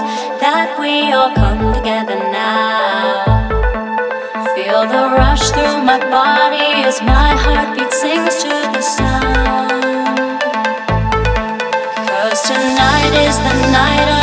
that we all come together now. Feel the rush through my body as my heartbeat sings to the sound. Cause tonight is the night